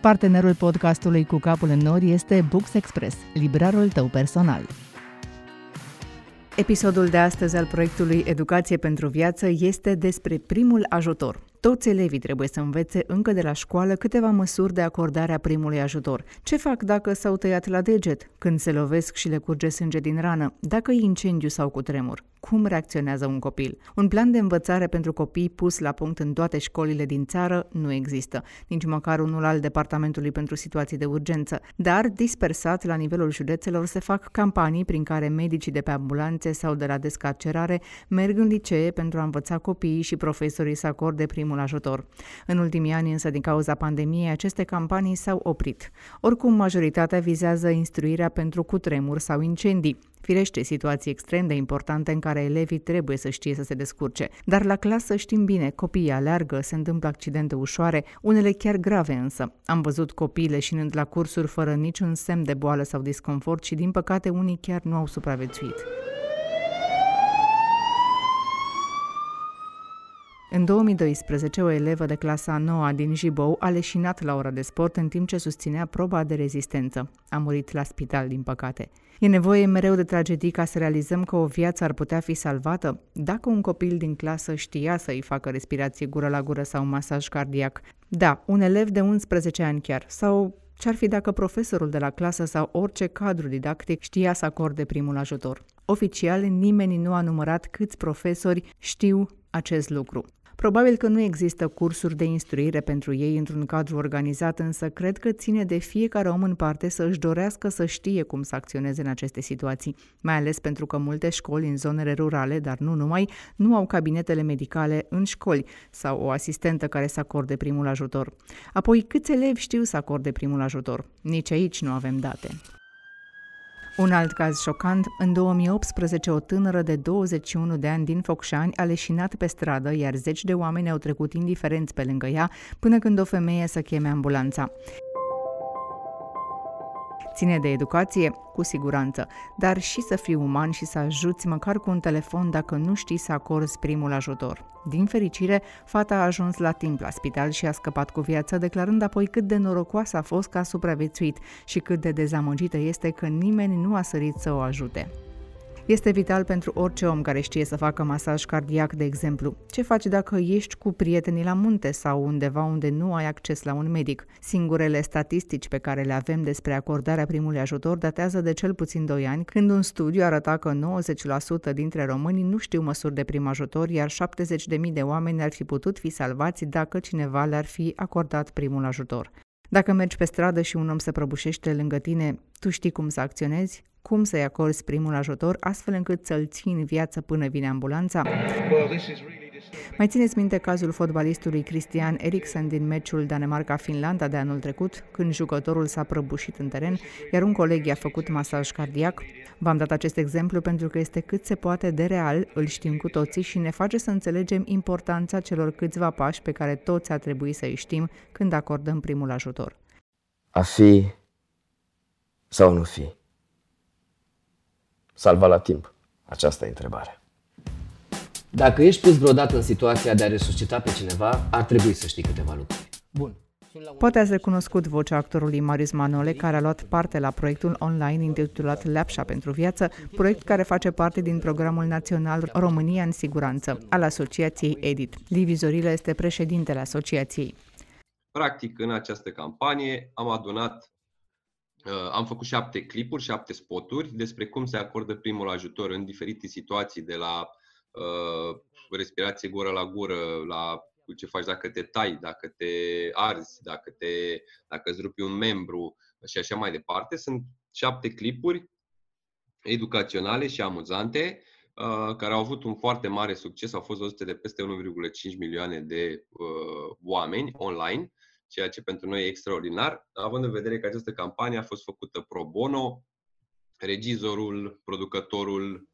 Partenerul podcastului Cu capul în nori este Books Express, librarul tău personal. Episodul de astăzi al proiectului Educație pentru Viață este despre primul ajutor. Toți elevii trebuie să învețe încă de la școală câteva măsuri de acordare a primului ajutor. Ce fac dacă s-au tăiat la deget, când se lovesc și le curge sânge din rană, dacă e incendiu sau cu tremur? Cum reacționează un copil? Un plan de învățare pentru copii pus la punct în toate școlile din țară nu există, nici măcar unul al Departamentului pentru Situații de Urgență, dar dispersat la nivelul județelor se fac campanii prin care medicii de pe ambulanțe sau de la descarcerare merg în licee pentru a învăța copiii și profesorii să acorde primul primul ajutor. În ultimii ani, însă, din cauza pandemiei, aceste campanii s-au oprit. Oricum, majoritatea vizează instruirea pentru cutremur sau incendii. Firește, situații extrem de importante în care elevii trebuie să știe să se descurce. Dar la clasă știm bine, copiii aleargă, se întâmplă accidente ușoare, unele chiar grave însă. Am văzut copii leșinând la cursuri fără niciun semn de boală sau disconfort și, din păcate, unii chiar nu au supraviețuit. În 2012, o elevă de clasa 9 din Jibou a leșinat la ora de sport în timp ce susținea proba de rezistență. A murit la spital, din păcate. E nevoie mereu de tragedii ca să realizăm că o viață ar putea fi salvată? Dacă un copil din clasă știa să-i facă respirație gură la gură sau masaj cardiac? Da, un elev de 11 ani chiar. Sau ce-ar fi dacă profesorul de la clasă sau orice cadru didactic știa să acorde primul ajutor? Oficial, nimeni nu a numărat câți profesori știu acest lucru. Probabil că nu există cursuri de instruire pentru ei într-un cadru organizat, însă cred că ține de fiecare om în parte să își dorească să știe cum să acționeze în aceste situații, mai ales pentru că multe școli în zonele rurale, dar nu numai, nu au cabinetele medicale în școli sau o asistentă care să acorde primul ajutor. Apoi, câți elevi știu să acorde primul ajutor? Nici aici nu avem date. Un alt caz șocant, în 2018 o tânără de 21 de ani din Focșani a leșinat pe stradă, iar zeci de oameni au trecut indiferenți pe lângă ea până când o femeie să cheme ambulanța. Ține de educație, cu siguranță, dar și să fii uman și să ajuți măcar cu un telefon dacă nu știi să acorzi primul ajutor. Din fericire, fata a ajuns la timp la spital și a scăpat cu viața, declarând apoi cât de norocoasă a fost că a supraviețuit și cât de dezamăgită este că nimeni nu a sărit să o ajute. Este vital pentru orice om care știe să facă masaj cardiac, de exemplu. Ce faci dacă ești cu prietenii la munte sau undeva unde nu ai acces la un medic? Singurele statistici pe care le avem despre acordarea primului ajutor datează de cel puțin 2 ani, când un studiu arăta că 90% dintre români nu știu măsuri de prim ajutor, iar 70.000 de oameni ar fi putut fi salvați dacă cineva le-ar fi acordat primul ajutor. Dacă mergi pe stradă și un om se prăbușește lângă tine, tu știi cum să acționezi? Cum să-i acorzi primul ajutor, astfel încât să-l ții în viață până vine ambulanța? Mai țineți minte cazul fotbalistului Christian Eriksen din meciul Danemarca-Finlanda de anul trecut, când jucătorul s-a prăbușit în teren, iar un coleg i-a făcut masaj cardiac? V-am dat acest exemplu pentru că este cât se poate de real, îl știm cu toții și ne face să înțelegem importanța celor câțiva pași pe care toți ar trebui să-i știm când acordăm primul ajutor. A fi sau nu fi? Salva la timp? Aceasta e întrebarea. Dacă ești pus vreodată în situația de a resuscita pe cineva, ar trebui să știi câteva lucruri. Bun. Poate ați recunoscut vocea actorului Marius Manole, care a luat parte la proiectul online intitulat Leapșa pentru viață, proiect care face parte din programul național România în siguranță al asociației EDIT. Liviu Zorilă este președintele asociației. Practic, în această campanie am adunat Uh, am făcut șapte clipuri, șapte spoturi despre cum se acordă primul ajutor în diferite situații, de la uh, respirație gură la gură, la ce faci dacă te tai, dacă te arzi, dacă, te, dacă îți rupi un membru și așa mai departe. Sunt șapte clipuri educaționale și amuzante uh, care au avut un foarte mare succes, au fost văzute de peste 1,5 milioane de uh, oameni online ceea ce pentru noi e extraordinar, având în vedere că această campanie a fost făcută pro bono, regizorul, producătorul,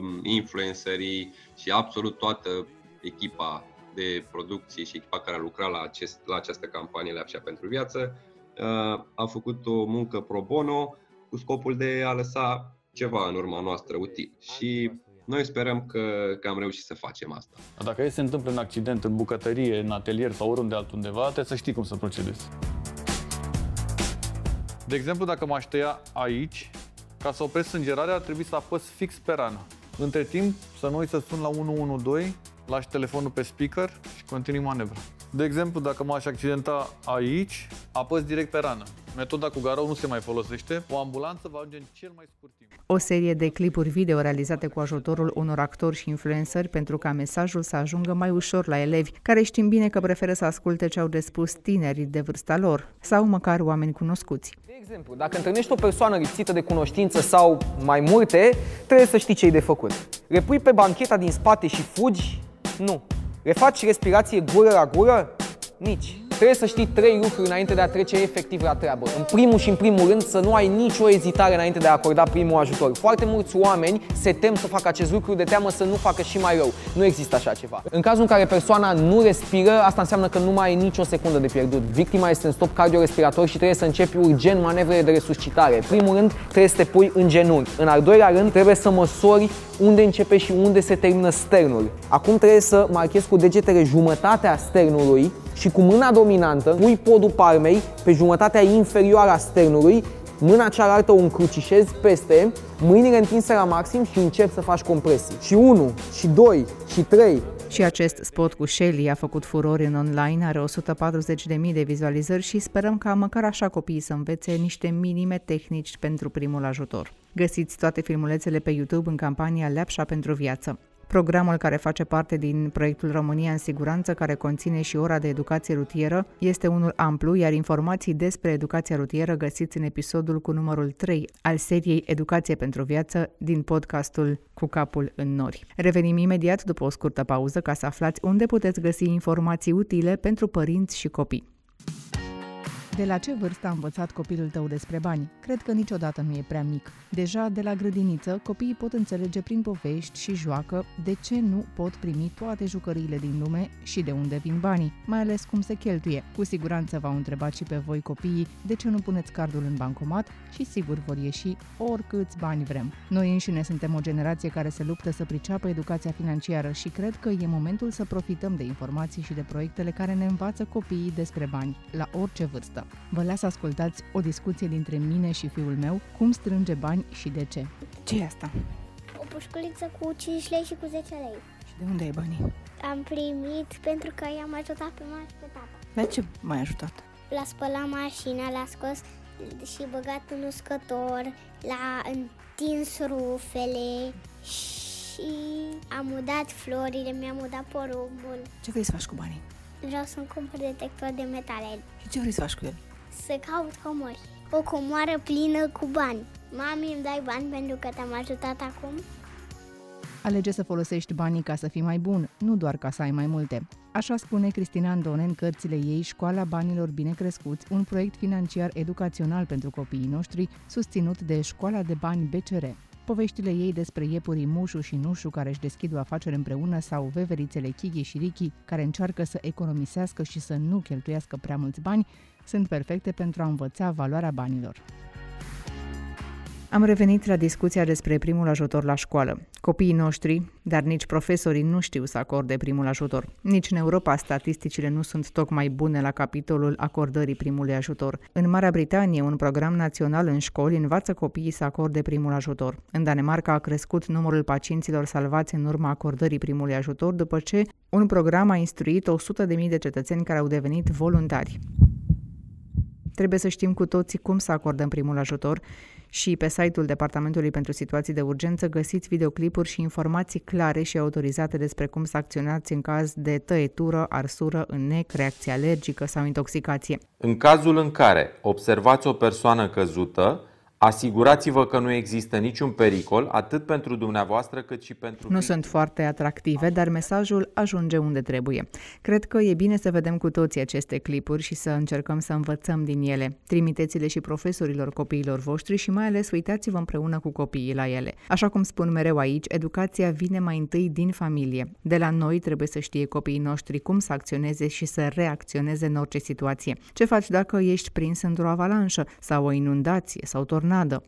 um, influencerii și absolut toată echipa de producție și echipa care a lucrat la, acest, la această campanie Leapșa pentru viață uh, a făcut o muncă pro bono cu scopul de a lăsa ceva în urma noastră util. Și noi sperăm că, că am reușit să facem asta. Dacă se întâmplă un accident în bucătărie, în atelier sau oriunde altundeva, trebuie să știi cum să procedezi. De exemplu, dacă m-aș tăia aici, ca să opresc sângerarea, ar trebui să apăs fix pe rană. Între timp, să nu uit să sun la 112, lași telefonul pe speaker și continui manevra. De exemplu, dacă m-aș accidenta aici, apăs direct pe rană. Metoda cu garou nu se mai folosește. O ambulanță va ajunge în cel mai scurt timp. O serie de clipuri video realizate cu ajutorul unor actori și influenceri pentru ca mesajul să ajungă mai ușor la elevi, care știm bine că preferă să asculte ce au de spus tinerii de vârsta lor sau măcar oameni cunoscuți. De exemplu, dacă întâlnești o persoană lipsită de cunoștință sau mai multe, trebuie să știi ce e de făcut. Le pui pe bancheta din spate și fugi? Nu. Le faci respirație gură la gură? Nici. Trebuie să știi trei lucruri înainte de a trece efectiv la treabă. În primul și în primul rând să nu ai nicio ezitare înainte de a acorda primul ajutor. Foarte mulți oameni se tem să facă acest lucru de teamă să nu facă și mai rău. Nu există așa ceva. În cazul în care persoana nu respiră, asta înseamnă că nu mai ai nicio secundă de pierdut. Victima este în stop cardiorespirator și trebuie să începi urgent manevrele de resuscitare. În primul rând, trebuie să te pui în genunchi. În al doilea rând, trebuie să măsori unde începe și unde se termină sternul. Acum trebuie să marchezi cu degetele jumătatea sternului și cu mâna dominantă pui podul palmei pe jumătatea inferioară a sternului, mâna cealaltă o încrucișezi peste, mâinile întinse la maxim și începi să faci compresii. Și 1, și 2, și 3, și acest spot cu Shelly a făcut furori în online, are 140.000 de vizualizări și sperăm ca măcar așa copiii să învețe niște minime tehnici pentru primul ajutor. Găsiți toate filmulețele pe YouTube în campania Leapșa pentru viață. Programul care face parte din proiectul România în Siguranță, care conține și ora de educație rutieră, este unul amplu, iar informații despre educația rutieră găsiți în episodul cu numărul 3 al seriei Educație pentru viață din podcastul Cu capul în nori. Revenim imediat după o scurtă pauză ca să aflați unde puteți găsi informații utile pentru părinți și copii. De la ce vârstă a învățat copilul tău despre bani? Cred că niciodată nu e prea mic. Deja de la grădiniță, copiii pot înțelege prin povești și joacă de ce nu pot primi toate jucăriile din lume și de unde vin banii, mai ales cum se cheltuie. Cu siguranță v-au întrebat și pe voi copiii de ce nu puneți cardul în bancomat și sigur vor ieși oricâți bani vrem. Noi înșine suntem o generație care se luptă să priceapă educația financiară și cred că e momentul să profităm de informații și de proiectele care ne învață copiii despre bani, la orice vârstă. Vă las să ascultați o discuție dintre mine și fiul meu, cum strânge bani și de ce. ce e asta? O pușculiță cu 5 lei și cu 10 lei. Și de unde ai banii? Am primit pentru că i-am ajutat pe mama și pe tata. La ce m-ai ajutat? L-a spălat mașina, l-a scos și băgat în uscător, l-a întins rufele și am udat florile, mi-am udat porumbul. Ce vrei să faci cu banii? Vreau să-mi cumpăr detector de metale. Și ce vrei să faci cu el? Să caut comori. O comoară plină cu bani. Mami, îmi dai bani pentru că te-am ajutat acum? Alege să folosești banii ca să fii mai bun, nu doar ca să ai mai multe. Așa spune Cristina Andone în cărțile ei Școala Banilor Bine Crescuți, un proiect financiar educațional pentru copiii noștri, susținut de Școala de Bani BCR. Poveștile ei despre iepurii Mușu și Nușu care își deschid o afacere împreună sau veverițele Chighi și Richi care încearcă să economisească și să nu cheltuiască prea mulți bani sunt perfecte pentru a învăța valoarea banilor. Am revenit la discuția despre primul ajutor la școală. Copiii noștri, dar nici profesorii nu știu să acorde primul ajutor. Nici în Europa statisticile nu sunt tocmai bune la capitolul acordării primului ajutor. În Marea Britanie, un program național în școli învață copiii să acorde primul ajutor. În Danemarca a crescut numărul pacienților salvați în urma acordării primului ajutor după ce un program a instruit 100.000 de cetățeni care au devenit voluntari. Trebuie să știm cu toții cum să acordăm primul ajutor și pe site-ul Departamentului pentru Situații de Urgență găsiți videoclipuri și informații clare și autorizate despre cum să acționați în caz de tăietură, arsură, înnec, reacție alergică sau intoxicație. În cazul în care observați o persoană căzută, Asigurați-vă că nu există niciun pericol, atât pentru dumneavoastră cât și pentru... Nu sunt foarte atractive, dar mesajul ajunge unde trebuie. Cred că e bine să vedem cu toții aceste clipuri și să încercăm să învățăm din ele. Trimiteți-le și profesorilor copiilor voștri și mai ales uitați-vă împreună cu copiii la ele. Așa cum spun mereu aici, educația vine mai întâi din familie. De la noi trebuie să știe copiii noștri cum să acționeze și să reacționeze în orice situație. Ce faci dacă ești prins într-o avalanșă sau o inundație sau tornado?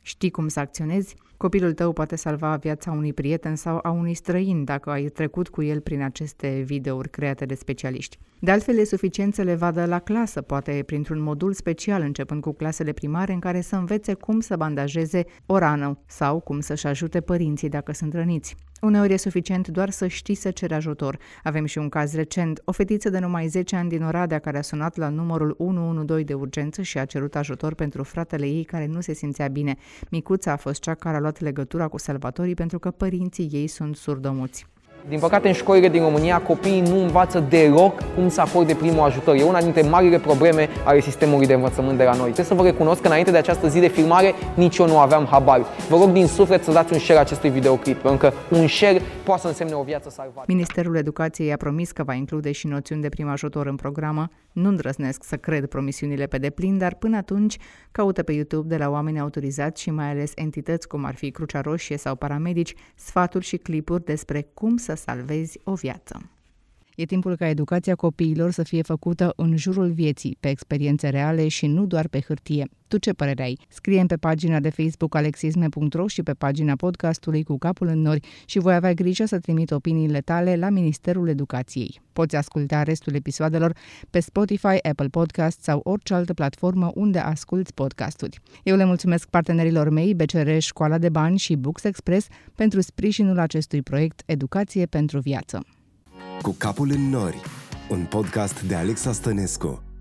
Știi cum să acționezi? Copilul tău poate salva viața unui prieten sau a unui străin dacă ai trecut cu el prin aceste videouri create de specialiști. De altfel, e suficient să le vadă la clasă, poate printr-un modul special începând cu clasele primare în care să învețe cum să bandajeze o rană sau cum să-și ajute părinții dacă sunt răniți. Uneori e suficient doar să știi să ceri ajutor. Avem și un caz recent, o fetiță de numai 10 ani din Oradea care a sunat la numărul 112 de urgență și a cerut ajutor pentru fratele ei care nu se simțea bine. Micuța a fost cea care a luat legătura cu salvatorii pentru că părinții ei sunt surdomuți. Din păcate, în școlile din România, copiii nu învață deloc cum să acorde primul ajutor. E una dintre marile probleme ale sistemului de învățământ de la noi. Trebuie să vă recunosc că înainte de această zi de filmare, nici eu nu aveam habar. Vă rog din suflet să dați un share acestui videoclip, pentru că un share poate să însemne o viață salvată. Ministerul Educației a promis că va include și noțiuni de prim ajutor în programă. Nu îndrăznesc să cred promisiunile pe deplin, dar până atunci caută pe YouTube de la oameni autorizați și mai ales entități cum ar fi Crucea Roșie sau paramedici sfaturi și clipuri despre cum să salvezi o viață. E timpul ca educația copiilor să fie făcută în jurul vieții, pe experiențe reale și nu doar pe hârtie. Tu ce părere ai? scrie pe pagina de Facebook alexisme.ro și pe pagina podcastului cu capul în nori și voi avea grijă să trimit opiniile tale la Ministerul Educației. Poți asculta restul episoadelor pe Spotify, Apple Podcast sau orice altă platformă unde asculți podcasturi. Eu le mulțumesc partenerilor mei, BCR, Școala de Bani și Books Express pentru sprijinul acestui proiect Educație pentru Viață. Cu capul în nori, un podcast de Alexa Stănescu.